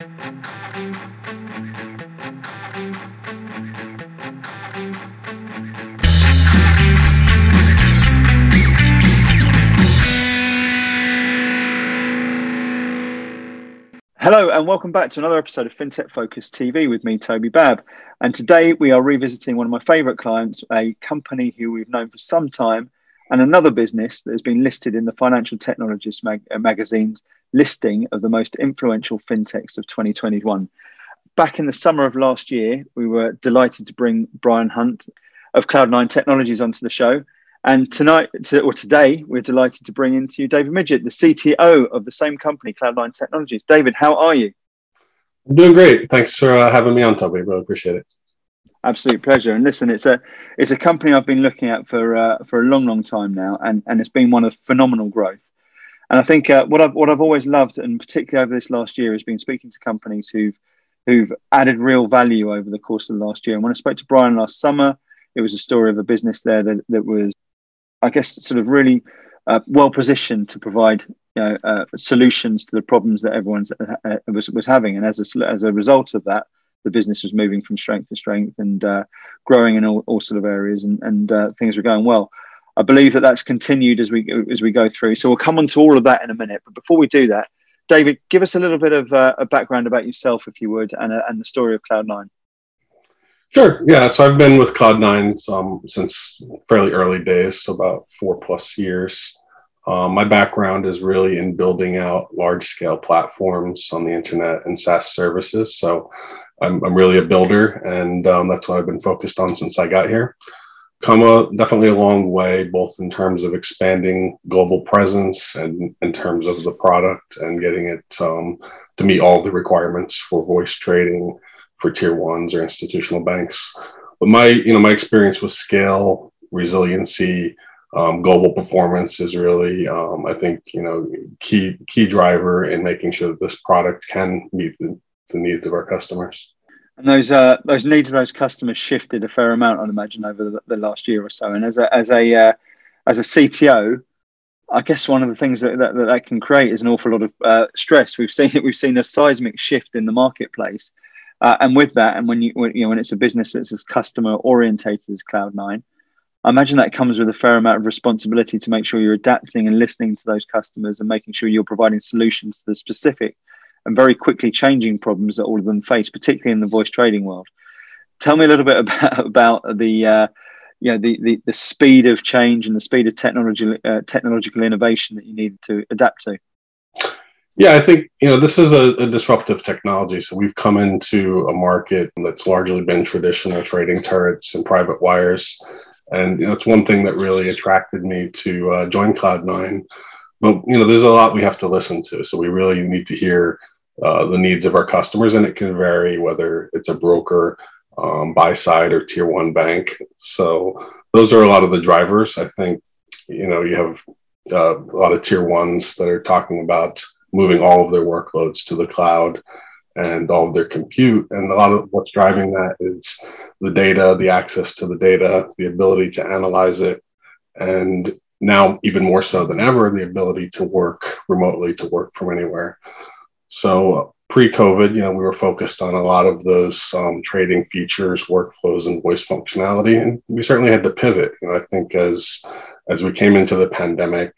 Hello, and welcome back to another episode of FinTech Focus TV with me, Toby Babb. And today we are revisiting one of my favorite clients, a company who we've known for some time, and another business that has been listed in the Financial Technologist mag- uh, magazine's listing of the most influential fintechs of 2021. Back in the summer of last year, we were delighted to bring Brian Hunt of Cloud9 Technologies onto the show. And tonight, to, or today, we're delighted to bring into you David Midgett, the CTO of the same company, Cloud9 Technologies. David, how are you? I'm doing great. Thanks for uh, having me on, Toby. Really appreciate it. Absolute pleasure. And listen, it's a it's a company I've been looking at for uh, for a long, long time now, and and it's been one of phenomenal growth. And I think uh, what I've what I've always loved, and particularly over this last year, has been speaking to companies who've who've added real value over the course of the last year. And when I spoke to Brian last summer, it was a story of a business there that, that was I guess, sort of really uh, well positioned to provide uh, solutions to the problems that everyone uh, uh, was, was having. And as a, as a result of that, the business was moving from strength to strength and uh, growing in all, all sort of areas, and, and uh, things were going well. I believe that that's continued as we as we go through. So we'll come on to all of that in a minute. But before we do that, David, give us a little bit of a background about yourself, if you would, and, and the story of Cloud9. Sure. Yeah. So I've been with Cloud9 um, since fairly early days, so about four plus years. Um, my background is really in building out large scale platforms on the internet and SaaS services. So I'm, I'm really a builder, and um, that's what I've been focused on since I got here. Come a, definitely a long way, both in terms of expanding global presence and in terms of the product and getting it um, to meet all the requirements for voice trading for tier ones or institutional banks. But my, you know, my experience with scale, resiliency, um, global performance is really, um, I think, you know, key key driver in making sure that this product can meet the, the needs of our customers. And those uh, those needs of those customers shifted a fair amount, I'd imagine, over the, the last year or so. And as a as a uh, as a CTO, I guess one of the things that, that, that can create is an awful lot of uh, stress. We've seen. We've seen a seismic shift in the marketplace, uh, and with that, and when you when, you know when it's a business that's as customer orientated as Cloud9, I imagine that comes with a fair amount of responsibility to make sure you're adapting and listening to those customers and making sure you're providing solutions to the specific and very quickly changing problems that all of them face, particularly in the voice trading world. Tell me a little bit about about the uh, you know the, the the speed of change and the speed of technology uh, technological innovation that you need to adapt to. Yeah, I think you know this is a, a, disruptive technology. So we've come into a market that's largely been traditional trading turrets and private wires, and you know, it's one thing that really attracted me to uh, join Cloud9. But you know, there's a lot we have to listen to, so we really need to hear uh, the needs of our customers, and it can vary whether it's a broker, um, buy side, or tier one bank. So those are a lot of the drivers. I think you know you have uh, a lot of tier ones that are talking about moving all of their workloads to the cloud and all of their compute. And a lot of what's driving that is the data, the access to the data, the ability to analyze it, and now even more so than ever, the ability to work remotely, to work from anywhere. So pre-COVID, you know, we were focused on a lot of those um, trading features, workflows, and voice functionality, and we certainly had to pivot. You know, I think as as we came into the pandemic,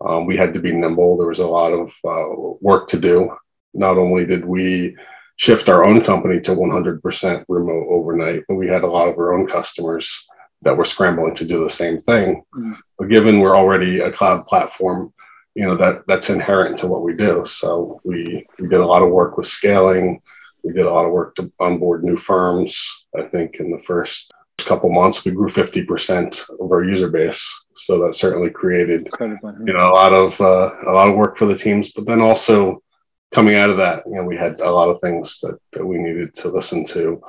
um, we had to be nimble. There was a lot of uh, work to do. Not only did we shift our own company to 100% remote overnight, but we had a lot of our own customers that were scrambling to do the same thing. Mm. But given we're already a cloud platform, you know that that's inherent to what we do. So we we did a lot of work with scaling. We did a lot of work to onboard new firms. I think in the first couple months we grew 50% of our user base so that certainly created you know a lot of uh, a lot of work for the teams but then also coming out of that you know we had a lot of things that, that we needed to listen to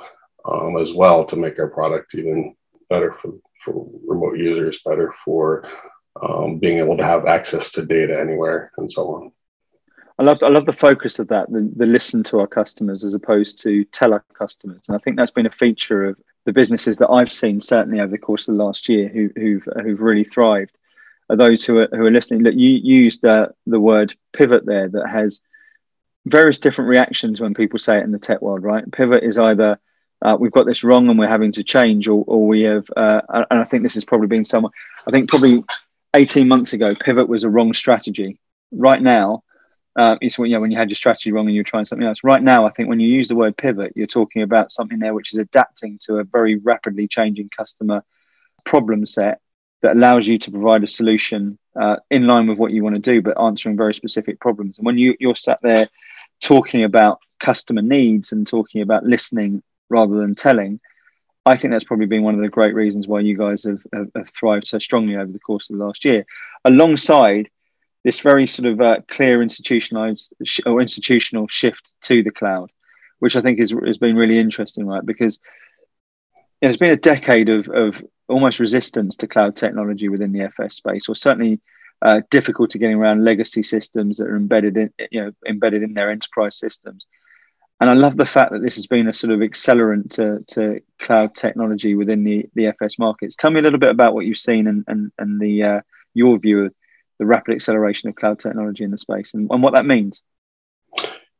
um, as well to make our product even better for for remote users better for um, being able to have access to data anywhere and so on I love I love the focus of that, the, the listen to our customers as opposed to tell our customers. And I think that's been a feature of the businesses that I've seen certainly over the course of the last year who, who've who've really thrived are those who are who are listening. Look, you used uh, the word pivot there that has various different reactions when people say it in the tech world, right? Pivot is either uh, we've got this wrong and we're having to change, or, or we have, uh, and I think this has probably been some, I think probably 18 months ago, pivot was a wrong strategy. Right now, uh, it's when, you know, when you had your strategy wrong and you're trying something else. Right now, I think when you use the word pivot, you're talking about something there which is adapting to a very rapidly changing customer problem set that allows you to provide a solution uh, in line with what you want to do, but answering very specific problems. And when you, you're sat there talking about customer needs and talking about listening rather than telling, I think that's probably been one of the great reasons why you guys have, have, have thrived so strongly over the course of the last year, alongside this very sort of uh, clear institutionalized sh- or institutional shift to the cloud, which I think is, has been really interesting, right? Because it's been a decade of, of almost resistance to cloud technology within the FS space, or certainly uh, difficulty getting around legacy systems that are embedded in you know embedded in their enterprise systems. And I love the fact that this has been a sort of accelerant to, to cloud technology within the, the FS markets. Tell me a little bit about what you've seen and and, and the uh, your view of the rapid acceleration of cloud technology in the space and, and what that means.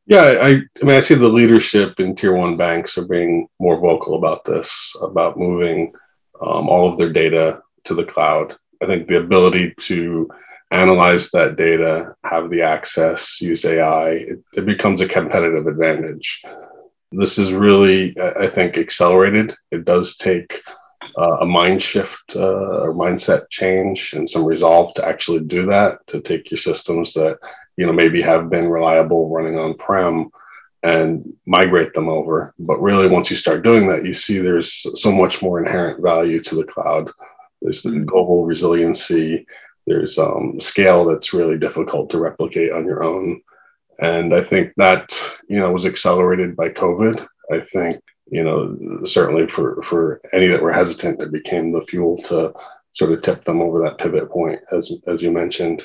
Yeah, I, I mean, I see the leadership in tier one banks are being more vocal about this, about moving um, all of their data to the cloud. I think the ability to analyze that data, have the access, use AI, it, it becomes a competitive advantage. This is really, I think, accelerated. It does take uh, a mind shift uh, or mindset change and some resolve to actually do that, to take your systems that, you know, maybe have been reliable running on prem and migrate them over. But really, once you start doing that, you see there's so much more inherent value to the cloud. There's the mm-hmm. global resiliency. There's um, scale that's really difficult to replicate on your own. And I think that, you know, was accelerated by COVID. I think, you know, certainly for, for any that were hesitant, it became the fuel to sort of tip them over that pivot point, as, as you mentioned.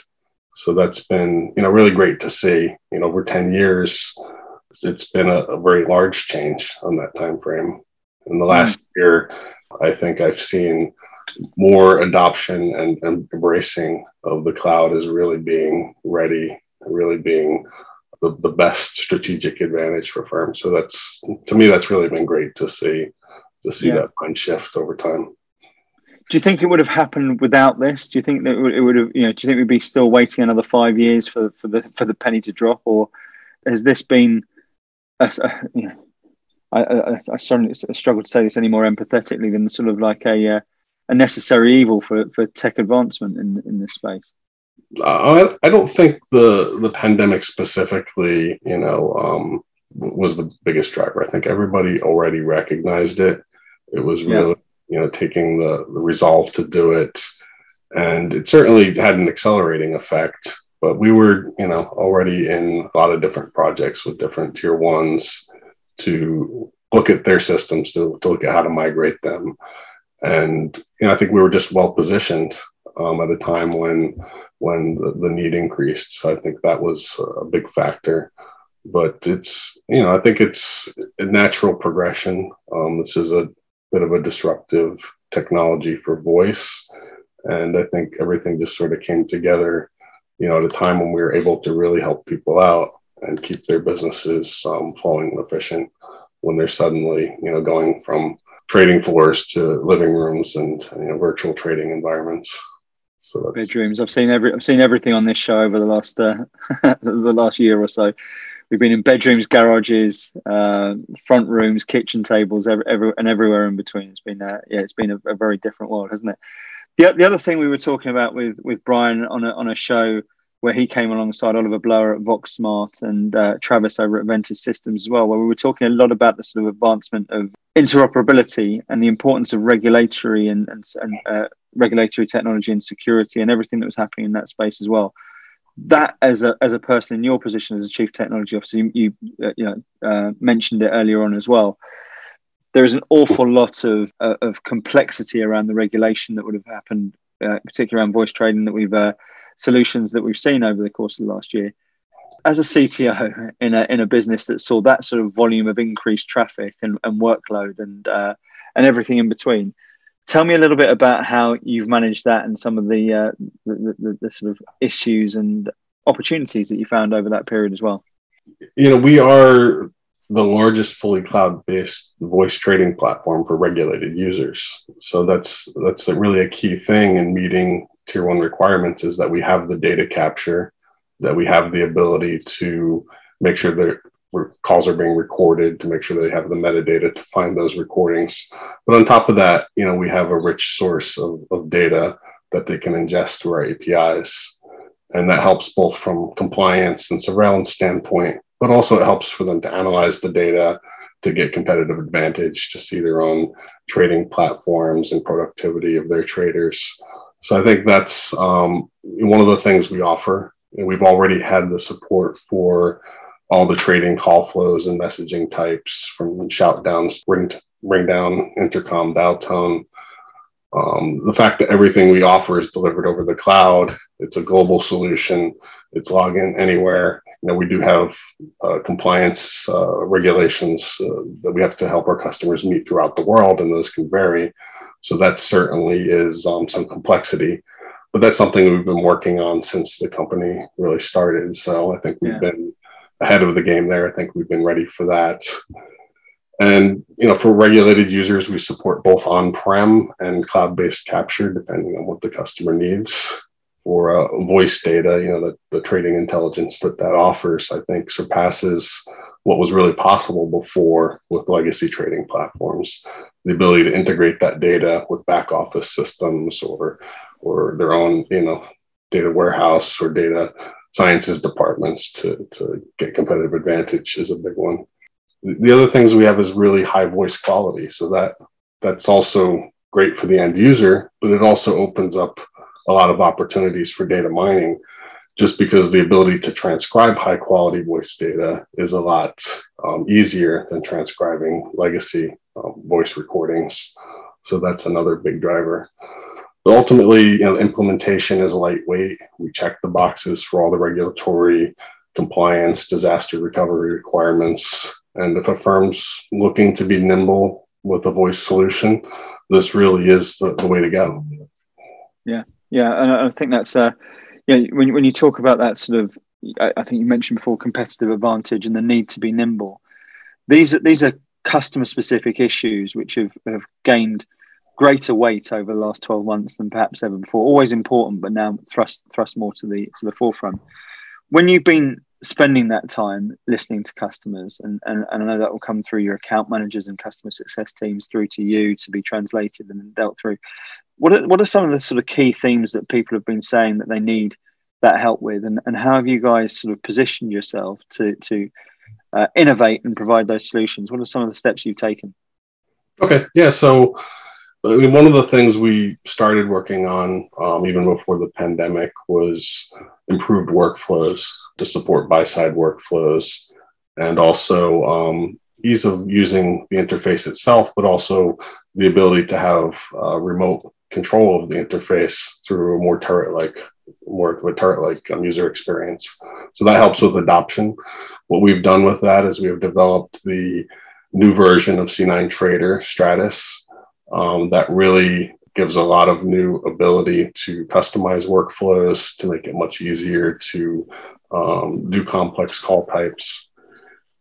So that's been, you know, really great to see, you know, over 10 years, it's been a, a very large change on that time frame. In the last mm. year, I think I've seen more adoption and, and, embracing of the cloud as really being ready, really being the, the best strategic advantage for firms. So that's to me, that's really been great to see to see yeah. that mind shift over time. Do you think it would have happened without this? Do you think that it would, have, you know, do you think we'd be still waiting another five years for, for the for the penny to drop, or has this been I, you know, I, I, I struggle to say this any more empathetically than sort of like a uh, a necessary evil for, for tech advancement in in this space. Uh, I don't think the the pandemic specifically, you know, um, was the biggest driver. I think everybody already recognized it. It was really, yeah. you know, taking the, the resolve to do it, and it certainly had an accelerating effect but we were, you know, already in a lot of different projects with different tier ones to look at their systems, to, to look at how to migrate them. And, you know, I think we were just well positioned um, at a time when when the, the need increased. So I think that was a big factor. But it's, you know, I think it's a natural progression. Um, this is a bit of a disruptive technology for voice. And I think everything just sort of came together you know, at a time when we were able to really help people out and keep their businesses um, flowing efficient when they're suddenly, you know, going from trading floors to living rooms and you know, virtual trading environments. So bedrooms. I've seen every. I've seen everything on this show over the last uh, the last year or so. We've been in bedrooms, garages, uh, front rooms, kitchen tables, every, every, and everywhere in between. It's been uh, yeah, it's been a, a very different world, hasn't it? The, the other thing we were talking about with with Brian on a on a show where he came alongside Oliver Blower at VoxSmart and uh, Travis over at Ventus Systems as well, where we were talking a lot about the sort of advancement of interoperability and the importance of regulatory and, and, and uh, regulatory technology and security and everything that was happening in that space as well. That, as a as a person in your position as a chief technology officer, you you, uh, you know uh, mentioned it earlier on as well there is an awful lot of, uh, of complexity around the regulation that would have happened, uh, particularly around voice trading that we've solutions that we've seen over the course of the last year. As a CTO in a in a business that saw that sort of volume of increased traffic and, and workload and uh, and everything in between, tell me a little bit about how you've managed that and some of the, uh, the, the, the sort of issues and opportunities that you found over that period as well. you know, we are the largest fully cloud-based voice trading platform for regulated users. So that's that's a really a key thing in meeting tier one requirements is that we have the data capture, that we have the ability to make sure that calls are being recorded to make sure they have the metadata to find those recordings. But on top of that, you know, we have a rich source of, of data that they can ingest through our APIs. And that helps both from compliance and surveillance standpoint, but also it helps for them to analyze the data to get competitive advantage to see their own trading platforms and productivity of their traders. So I think that's um, one of the things we offer. And we've already had the support for all the trading call flows and messaging types from shout downs, ring, ring down, intercom, dial tone. Um, the fact that everything we offer is delivered over the cloud, it's a global solution, it's login anywhere. You know, we do have uh, compliance uh, regulations uh, that we have to help our customers meet throughout the world, and those can vary. So that certainly is um, some complexity, but that's something we've been working on since the company really started. So I think we've yeah. been ahead of the game there. I think we've been ready for that. And you know, for regulated users, we support both on-prem and cloud-based capture, depending on what the customer needs. For uh, voice data, you know, the, the trading intelligence that that offers, I think, surpasses what was really possible before with legacy trading platforms. The ability to integrate that data with back office systems or or their own, you know, data warehouse or data sciences departments to, to get competitive advantage is a big one. The other things we have is really high voice quality. So that that's also great for the end user, but it also opens up a lot of opportunities for data mining just because the ability to transcribe high quality voice data is a lot um, easier than transcribing legacy um, voice recordings. So that's another big driver. But ultimately, you know, implementation is lightweight. We check the boxes for all the regulatory compliance, disaster recovery requirements. And if a firm's looking to be nimble with a voice solution, this really is the, the way to go. Yeah, yeah, and I think that's uh, yeah. When when you talk about that sort of, I, I think you mentioned before competitive advantage and the need to be nimble. These these are customer specific issues which have, have gained greater weight over the last 12 months than perhaps ever before always important but now thrust thrust more to the to the forefront when you've been spending that time listening to customers. And, and, and i know that will come through your account managers and customer success teams through to you to be translated and dealt through. What are, what are some of the sort of key themes that people have been saying that they need that help with? And, and how have you guys sort of positioned yourself to to uh, innovate and provide those solutions? What are some of the steps you've taken? Okay. Yeah. So I mean, one of the things we started working on um, even before the pandemic was improved workflows to support buy side workflows and also um, ease of using the interface itself, but also the ability to have uh, remote control of the interface through a more turret like more a turret like um, user experience. So that helps with adoption. What we've done with that is we have developed the new version of C9 Trader Stratus um, that really gives a lot of new ability to customize workflows to make it much easier to um, do complex call types.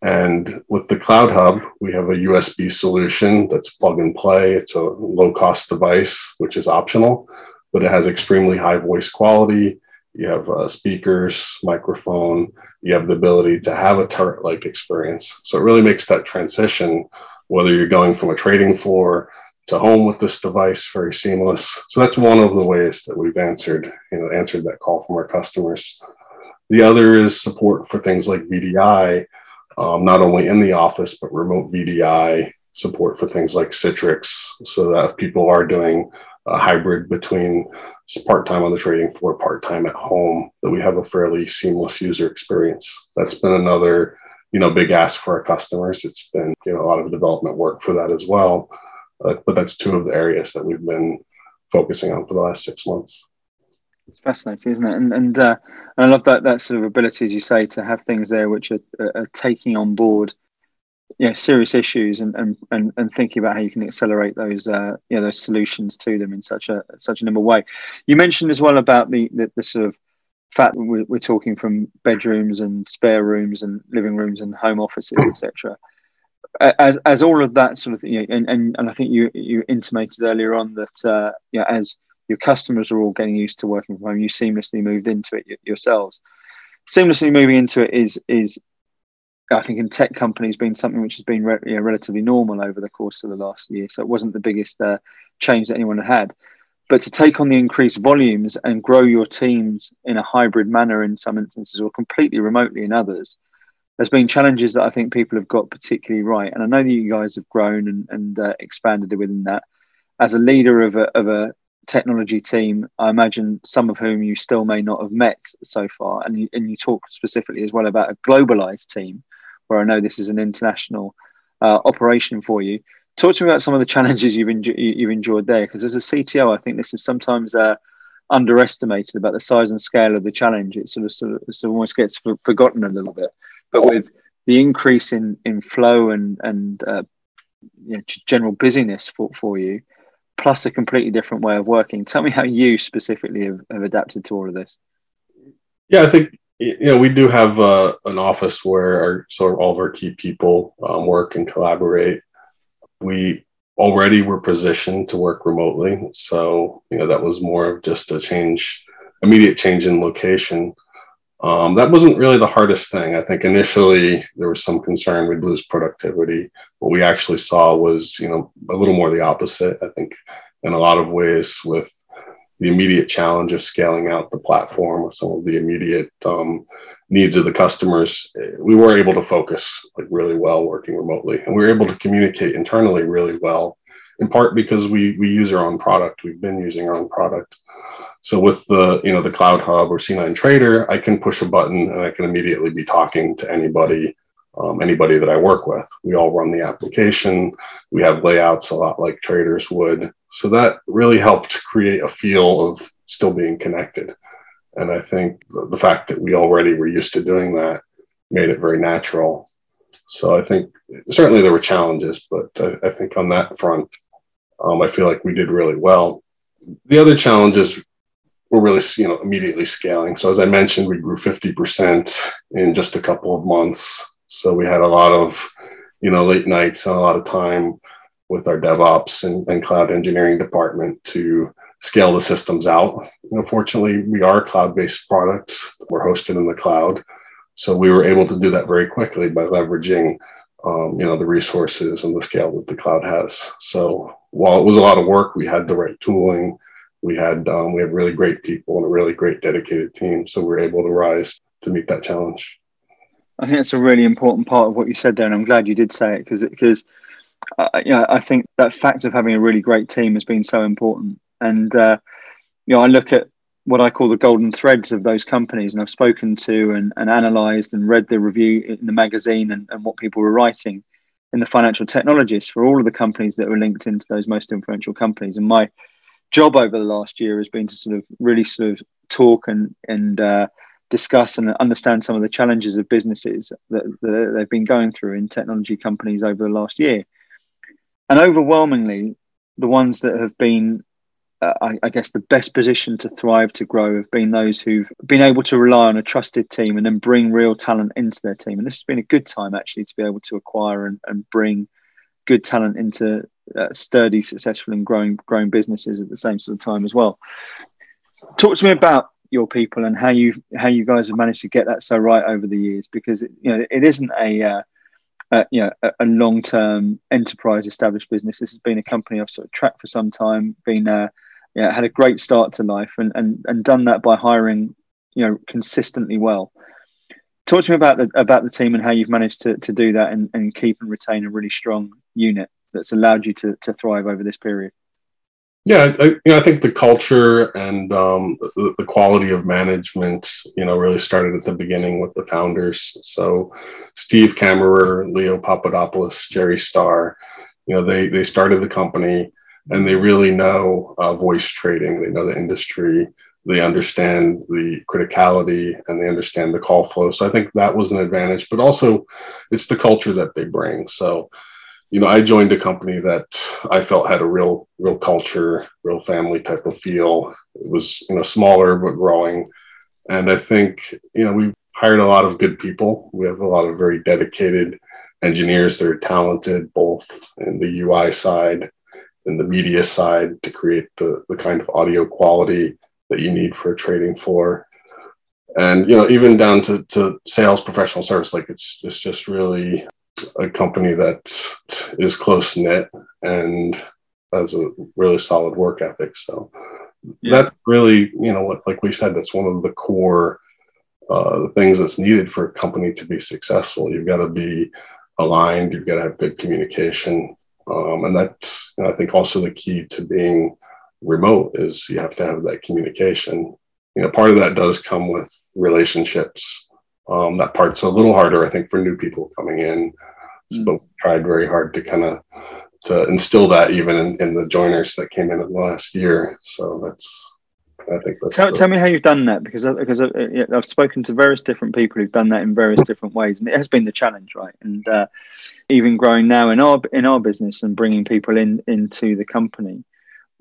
And with the Cloud Hub, we have a USB solution that's plug and play. It's a low cost device, which is optional, but it has extremely high voice quality. You have uh, speakers, microphone, you have the ability to have a turret like experience. So it really makes that transition, whether you're going from a trading floor to home with this device, very seamless. So that's one of the ways that we've answered, you know, answered that call from our customers. The other is support for things like VDI, um, not only in the office, but remote VDI support for things like Citrix, so that if people are doing a hybrid between part-time on the trading floor, part-time at home, that we have a fairly seamless user experience. That's been another, you know, big ask for our customers. It's been, you know, a lot of development work for that as well. But that's two of the areas that we've been focusing on for the last six months. It's fascinating, isn't it? And and, uh, and I love that that sort of ability, as you say, to have things there which are, are taking on board, you know, serious issues and, and and and thinking about how you can accelerate those uh, you know those solutions to them in such a such a nimble way. You mentioned as well about the the, the sort of fact we're, we're talking from bedrooms and spare rooms and living rooms and home offices, etc. As, as all of that sort of thing, and, and, and I think you you intimated earlier on that uh, you know, as your customers are all getting used to working from home, you seamlessly moved into it yourselves. Seamlessly moving into it is is I think in tech companies been something which has been re- you know, relatively normal over the course of the last year. So it wasn't the biggest uh, change that anyone had. But to take on the increased volumes and grow your teams in a hybrid manner in some instances or completely remotely in others, there's been challenges that I think people have got particularly right. And I know that you guys have grown and, and uh, expanded within that. As a leader of a, of a technology team, I imagine some of whom you still may not have met so far. And you, and you talk specifically as well about a globalized team where I know this is an international uh, operation for you. Talk to me about some of the challenges you've, enjo- you've enjoyed there, because as a CTO, I think this is sometimes uh, underestimated about the size and scale of the challenge. It sort of, sort of, sort of almost gets for, forgotten a little bit. But with the increase in, in flow and, and uh, you know, general busyness for, for you, plus a completely different way of working, tell me how you specifically have, have adapted to all of this. Yeah, I think you know, we do have uh, an office where our, sort of all of our key people um, work and collaborate. We already were positioned to work remotely, so you know that was more of just a change, immediate change in location. Um, that wasn't really the hardest thing. I think initially there was some concern we'd lose productivity. What we actually saw was, you know, a little more the opposite. I think in a lot of ways with the immediate challenge of scaling out the platform with some of the immediate um, needs of the customers, we were able to focus like really well working remotely, and we were able to communicate internally really well. In part because we we use our own product, we've been using our own product. So with the you know the Cloud Hub or C9 Trader, I can push a button and I can immediately be talking to anybody um, anybody that I work with. We all run the application. We have layouts a lot like traders would. So that really helped create a feel of still being connected. And I think the fact that we already were used to doing that made it very natural. So I think certainly there were challenges, but I, I think on that front, um, I feel like we did really well. The other challenges were really, you know, immediately scaling. So as I mentioned, we grew 50% in just a couple of months. So we had a lot of, you know, late nights and a lot of time with our DevOps and, and cloud engineering department to scale the systems out. You know, fortunately, we are cloud-based products. We're hosted in the cloud, so we were able to do that very quickly by leveraging, um, you know, the resources and the scale that the cloud has. So while it was a lot of work, we had the right tooling. We had um, we had really great people and a really great dedicated team, so we were able to rise to meet that challenge. I think that's a really important part of what you said there, and I'm glad you did say it because because uh, you know, I think that fact of having a really great team has been so important. And uh, you know, I look at what I call the golden threads of those companies, and I've spoken to and, and analysed and read the review in the magazine and, and what people were writing in the financial technologists for all of the companies that were linked into those most influential companies. And my job over the last year has been to sort of really sort of talk and and uh, discuss and understand some of the challenges of businesses that, that, they've been going through in technology companies over the last year and overwhelmingly, the ones that have been, uh, I, I, guess, the best position to thrive, to grow, have been those who've been able to rely on a trusted team and then bring real talent into their team. And this has been a good time actually to be able to acquire and, and bring good talent into uh, sturdy, successful, and growing growing businesses at the same sort of time as well. Talk to me about your people and how you how you guys have managed to get that so right over the years because it, you know it isn't a uh, uh, you know, a, a long-term enterprise established business. This has been a company I've sort of tracked for some time, been uh, yeah, had a great start to life and, and, and done that by hiring, you know, consistently well. Talk to me about the about the team and how you've managed to, to do that and, and keep and retain a really strong unit that's allowed you to, to thrive over this period. Yeah, I, you know, I think the culture and um, the, the, quality of management, you know, really started at the beginning with the founders. So, Steve Kammerer, Leo Papadopoulos, Jerry Starr, you know, they they started the company and they really know uh, voice trading. They know the industry. They understand the criticality and they understand the call flow. So I think that was an advantage. But also, it's the culture that they bring. So you know, I joined a company that I felt had a real, real culture, real family type of feel. It was, you know, smaller but growing, And I think, you know, we've hired a lot of good people. We have a lot of very dedicated engineers that are talented both in the UI side and the media side to create the, the kind of audio quality that you need for a trading floor. And you know, even down to, to sales professional service, like it's it's just really a company that is close knit and has a really solid work ethic. So yeah. that really, you know, like we said, that's one of the core uh, things that's needed for a company to be successful. You've got to be aligned. You've got to have good communication, um, and that's you know, I think also the key to being remote is you have to have that communication. You know, part of that does come with relationships. Um, that part's a little harder, I think, for new people coming in. Mm. So tried very hard to kind of to instill that even in, in the joiners that came in in the last year. So that's I think that's tell, the, tell me how you've done that because because uh, I've spoken to various different people who've done that in various different ways, and it has been the challenge, right? And uh, even growing now in our in our business and bringing people in into the company,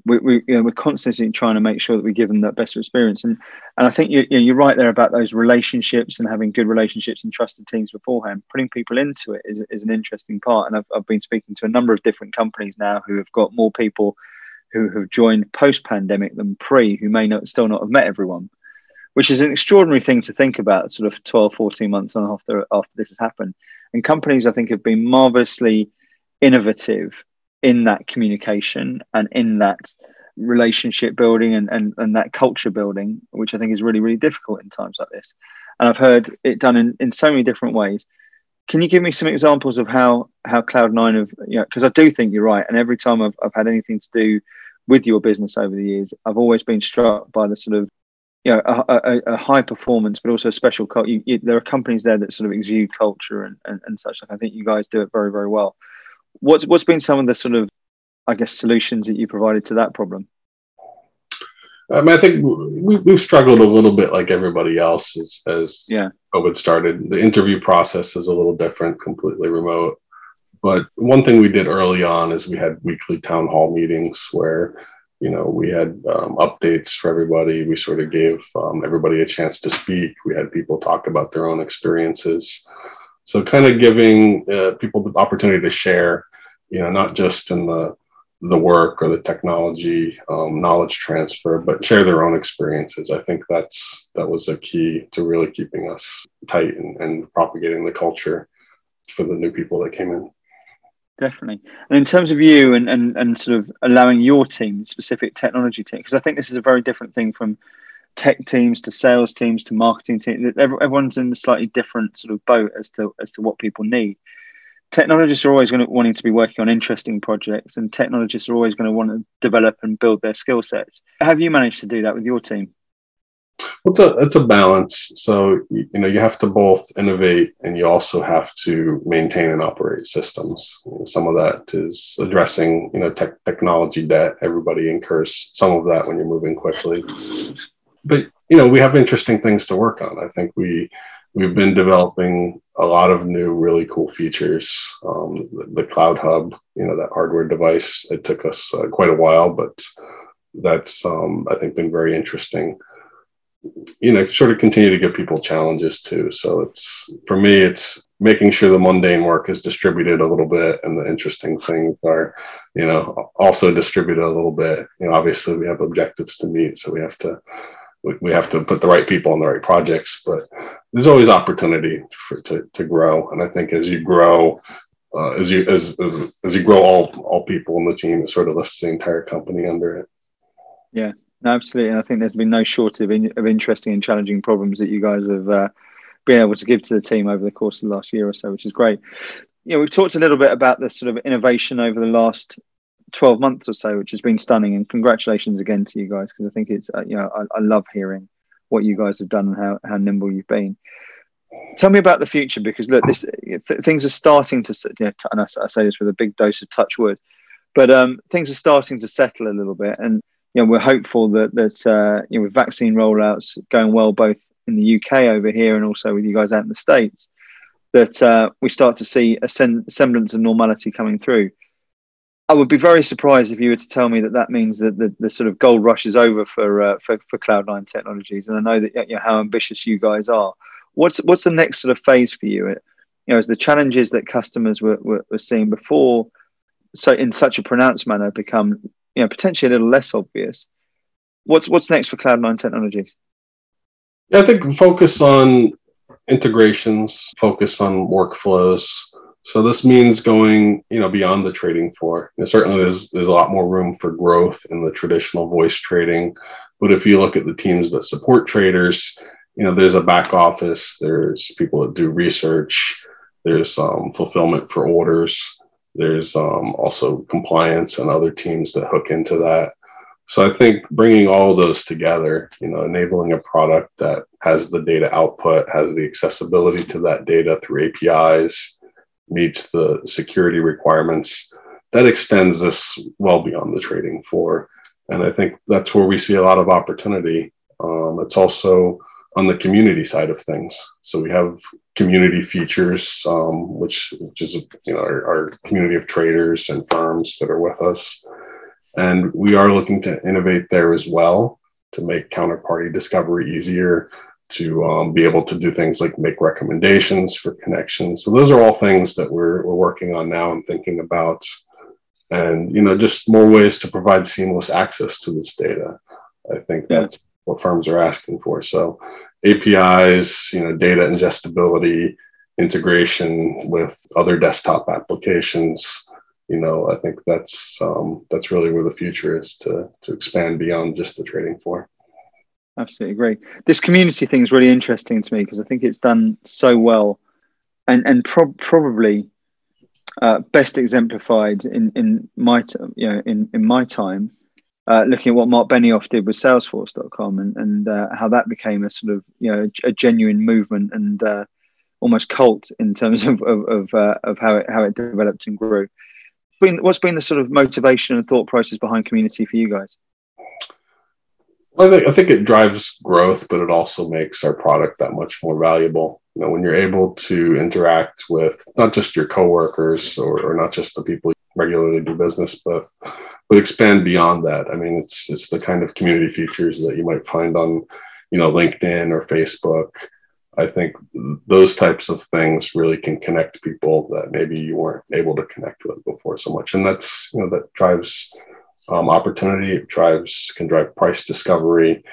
we, we you know, we're constantly trying to make sure that we give them that best experience. And and I think you, you you're right there about those relationships and having good relationships and trusted teams beforehand. Putting people into it is is an interesting part. And I've I've been speaking to a number of different companies now who have got more people who have joined post pandemic than pre, who may not still not have met everyone, which is an extraordinary thing to think about sort of 12, 14 months after, after this has happened. And companies, I think, have been marvelously innovative in that communication and in that relationship building and, and, and that culture building, which I think is really, really difficult in times like this. And I've heard it done in, in so many different ways. Can you give me some examples of how how Cloud9 have you know because I do think you're right, and every time I've I've had anything to do with your business over the years, I've always been struck by the sort of you know a, a, a high performance, but also a special culture. there are companies there that sort of exude culture and, and, and such. Like I think you guys do it very very well. What's what's been some of the sort of I guess solutions that you provided to that problem? Um, I think we, we've struggled a little bit like everybody else as, as yeah. COVID started. The interview process is a little different, completely remote. But one thing we did early on is we had weekly town hall meetings where, you know, we had um, updates for everybody. We sort of gave um, everybody a chance to speak. We had people talk about their own experiences. So, kind of giving uh, people the opportunity to share, you know, not just in the the work or the technology um, knowledge transfer, but share their own experiences. I think that's that was a key to really keeping us tight and, and propagating the culture for the new people that came in. Definitely. And in terms of you and, and, and sort of allowing your team, specific technology team, because I think this is a very different thing from tech teams to sales teams to marketing teams. Everyone's in a slightly different sort of boat as to as to what people need. Technologists are always going to wanting to be working on interesting projects and technologists are always going to want to develop and build their skill sets. Have you managed to do that with your team? It's a it's a balance. So you know you have to both innovate and you also have to maintain and operate systems. Some of that is addressing you know tech, technology debt. Everybody incurs some of that when you're moving quickly but you know we have interesting things to work on. I think we we've been developing a lot of new really cool features um, the, the, cloud hub you know that hardware device. It took us uh, quite a while but that's um, i think been very interesting. You know sort of continue to give people challenges too. So it's for me it's making sure the mundane work is distributed a little bit and the interesting things are you know also distributed a little bit. You know obviously we have objectives to meet so we have to we have to put the right people on the right projects, but there's always opportunity for, to, to grow. And I think as you grow, uh, as you as, as as you grow all all people in the team, it sort of lifts the entire company under it. Yeah, no, absolutely. And I think there's been no shortage of, in, of interesting and challenging problems that you guys have uh, been able to give to the team over the course of the last year or so, which is great. You know, we've talked a little bit about the sort of innovation over the last 12 months or so, which has been stunning. And congratulations again to you guys because I think it's, uh, you know, I, I, love hearing what you guys have done and how, how nimble you've been. Tell me about the future because look, this th- things are starting to, you know, t- and I, I, say this with a big dose of touch wood, but um, things are starting to settle a little bit. And, you know, we're hopeful that, that uh, you know, with vaccine rollouts going well, both in the UK over here and also with you guys out in the States, that uh, we start to see a sen- semblance of normality coming through I would be very surprised if you were to tell me that that means that the, the sort of gold rush is over for uh, for, for Cloud9 Technologies. And I know that you know, how ambitious you guys are. What's what's the next sort of phase for you? It, you know, as the challenges that customers were, were, were seeing before, so in such a pronounced manner, become you know potentially a little less obvious. What's what's next for Cloud9 Technologies? Yeah, I think focus on integrations, focus on workflows so this means going, you know, beyond the trading floor. And certainly, there's there's a lot more room for growth in the traditional voice trading. But if you look at the teams that support traders, you know, there's a back office, there's people that do research, there's um, fulfillment for orders, there's um, also compliance and other teams that hook into that. So I think bringing all those together, you know, enabling a product that has the data output, has the accessibility to that data through APIs, meets the security requirements, that extends this well beyond the trading floor. And I think that's where we see a lot of opportunity. Um, it's also on the community side of things. So we have community features, um, which which is you know our, our, community of traders and firms that are with us, and we are looking to innovate there as well to make counterparty discovery easier, to um, be able to do things like make recommendations for connections. So those are all things that we're, we're working on now and thinking about. And, you know, just more ways to provide seamless access to this data. I think yeah. that's what firms are asking for. So APIs, you know, data ingestibility, integration with other desktop applications. You know, I think that's um, that's really where the future is to to expand beyond just the trading floor absolutely agree. This community thing is really interesting to me because I think it's done so well, and and pro- probably uh, best exemplified in in my t- you know in in my time. Uh, looking at what Mark Benioff did with Salesforce.com and, and uh, how that became a sort of you know a, genuine movement and uh, almost cult in terms of of of, uh, of, how it how it developed and grew. Been, what's been the sort of motivation and thought process behind community for you guys? I think I think it drives growth, but it also makes our product that much more valuable. You know, when you're able to interact with not just your coworkers or, or not just the people you regularly do business with, but expand beyond that. I mean, it's it's the kind of community features that you might find on, you know, LinkedIn or Facebook. I think those types of things really can connect people that maybe you weren't able to connect with before so much, and that's you know that drives um, opportunity. It drives can drive price discovery,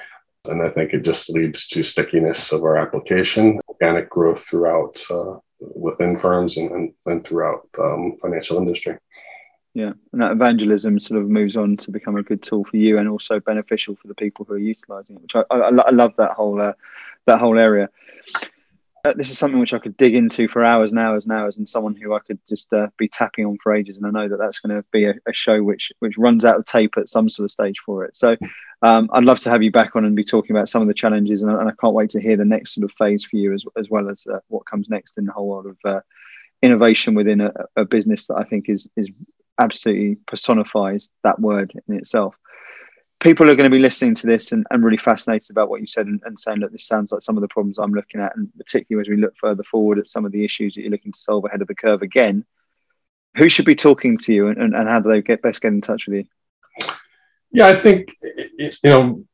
and I think it just leads to stickiness of our application, organic growth throughout uh, within firms and, and, and throughout um, financial industry. Yeah, and that evangelism sort of moves on to become a good tool for you and also beneficial for the people who are utilizing it. Which I, I, I love that whole uh, that whole area. Uh, this is something which I could dig into for hours and hours and hours, and someone who I could just uh, be tapping on for ages. And I know that that's going to be a, a, show which which runs out of tape at some sort of stage for it. So um, I'd love to have you back on and be talking about some of the challenges, and and I can't wait to hear the next sort of phase for you as as well as uh, what comes next in the whole world of uh, innovation within a, a business that I think is is absolutely personifies that word in itself people are going to be listening to this and, and really fascinated about what you said and, and, saying, look, this sounds like some of the problems I'm looking at. And particularly as we look further forward at some of the issues that you're looking to solve ahead of the curve again, who should be talking to you and, and, and how do they get best get in touch with you? Yeah, I think, you know,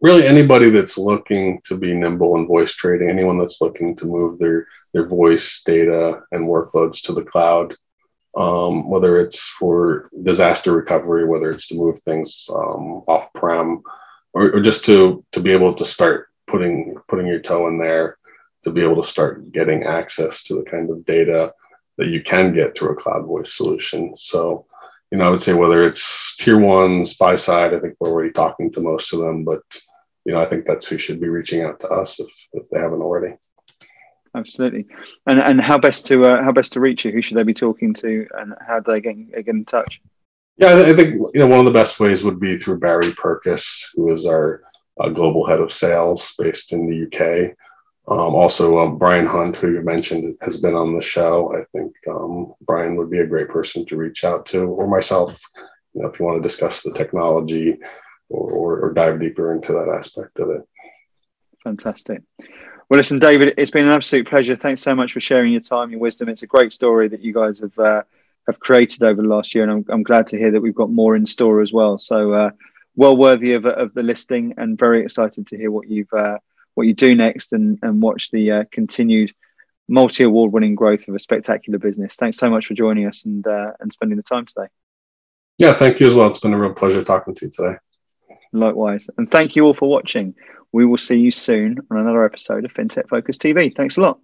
really anybody that's looking to be nimble in voice trading, anyone that's looking to move their, their voice data and workloads to the cloud, um, whether it's for disaster recovery, whether it's to move things um, off prem, or, or, just to to be able to start putting putting your toe in there, to be able to start getting access to the kind of data that you can get through a cloud voice solution. So, you know, I would say whether it's tier ones, buy side, I think we're already talking to most of them, but you know, I think that's who should be reaching out to us if if they haven't already absolutely. And and how best to uh, how best to reach you? Who should they be talking to, and how do they get get in touch? Yeah, I think you know one of the best ways would be through Barry Purkis, who is our uh, global head of sales based in the UK. Um, also, um, Brian Hunt, who you mentioned, has been on the show. I think um, Brian would be a great person to reach out to, or myself, you know, if you want to discuss the technology or, or, or dive deeper into that aspect of it. Fantastic. Well, listen, David, it's been an absolute pleasure. Thanks so much for sharing your time, your wisdom. It's a great story that you guys have uh, have created over the last year, and I'm, I'm glad to hear that we've got more in store as well. So uh, well worthy of, of the listing, and very excited to hear what you've uh, what you do next, and and watch the uh, continued multi award winning growth of a spectacular business. Thanks so much for joining us and uh, and spending the time today. Yeah, thank you as well. It's been a real pleasure talking to you today. Likewise, and thank you all for watching. We will see you soon on another episode of FinTech Focus TV. Thanks a lot.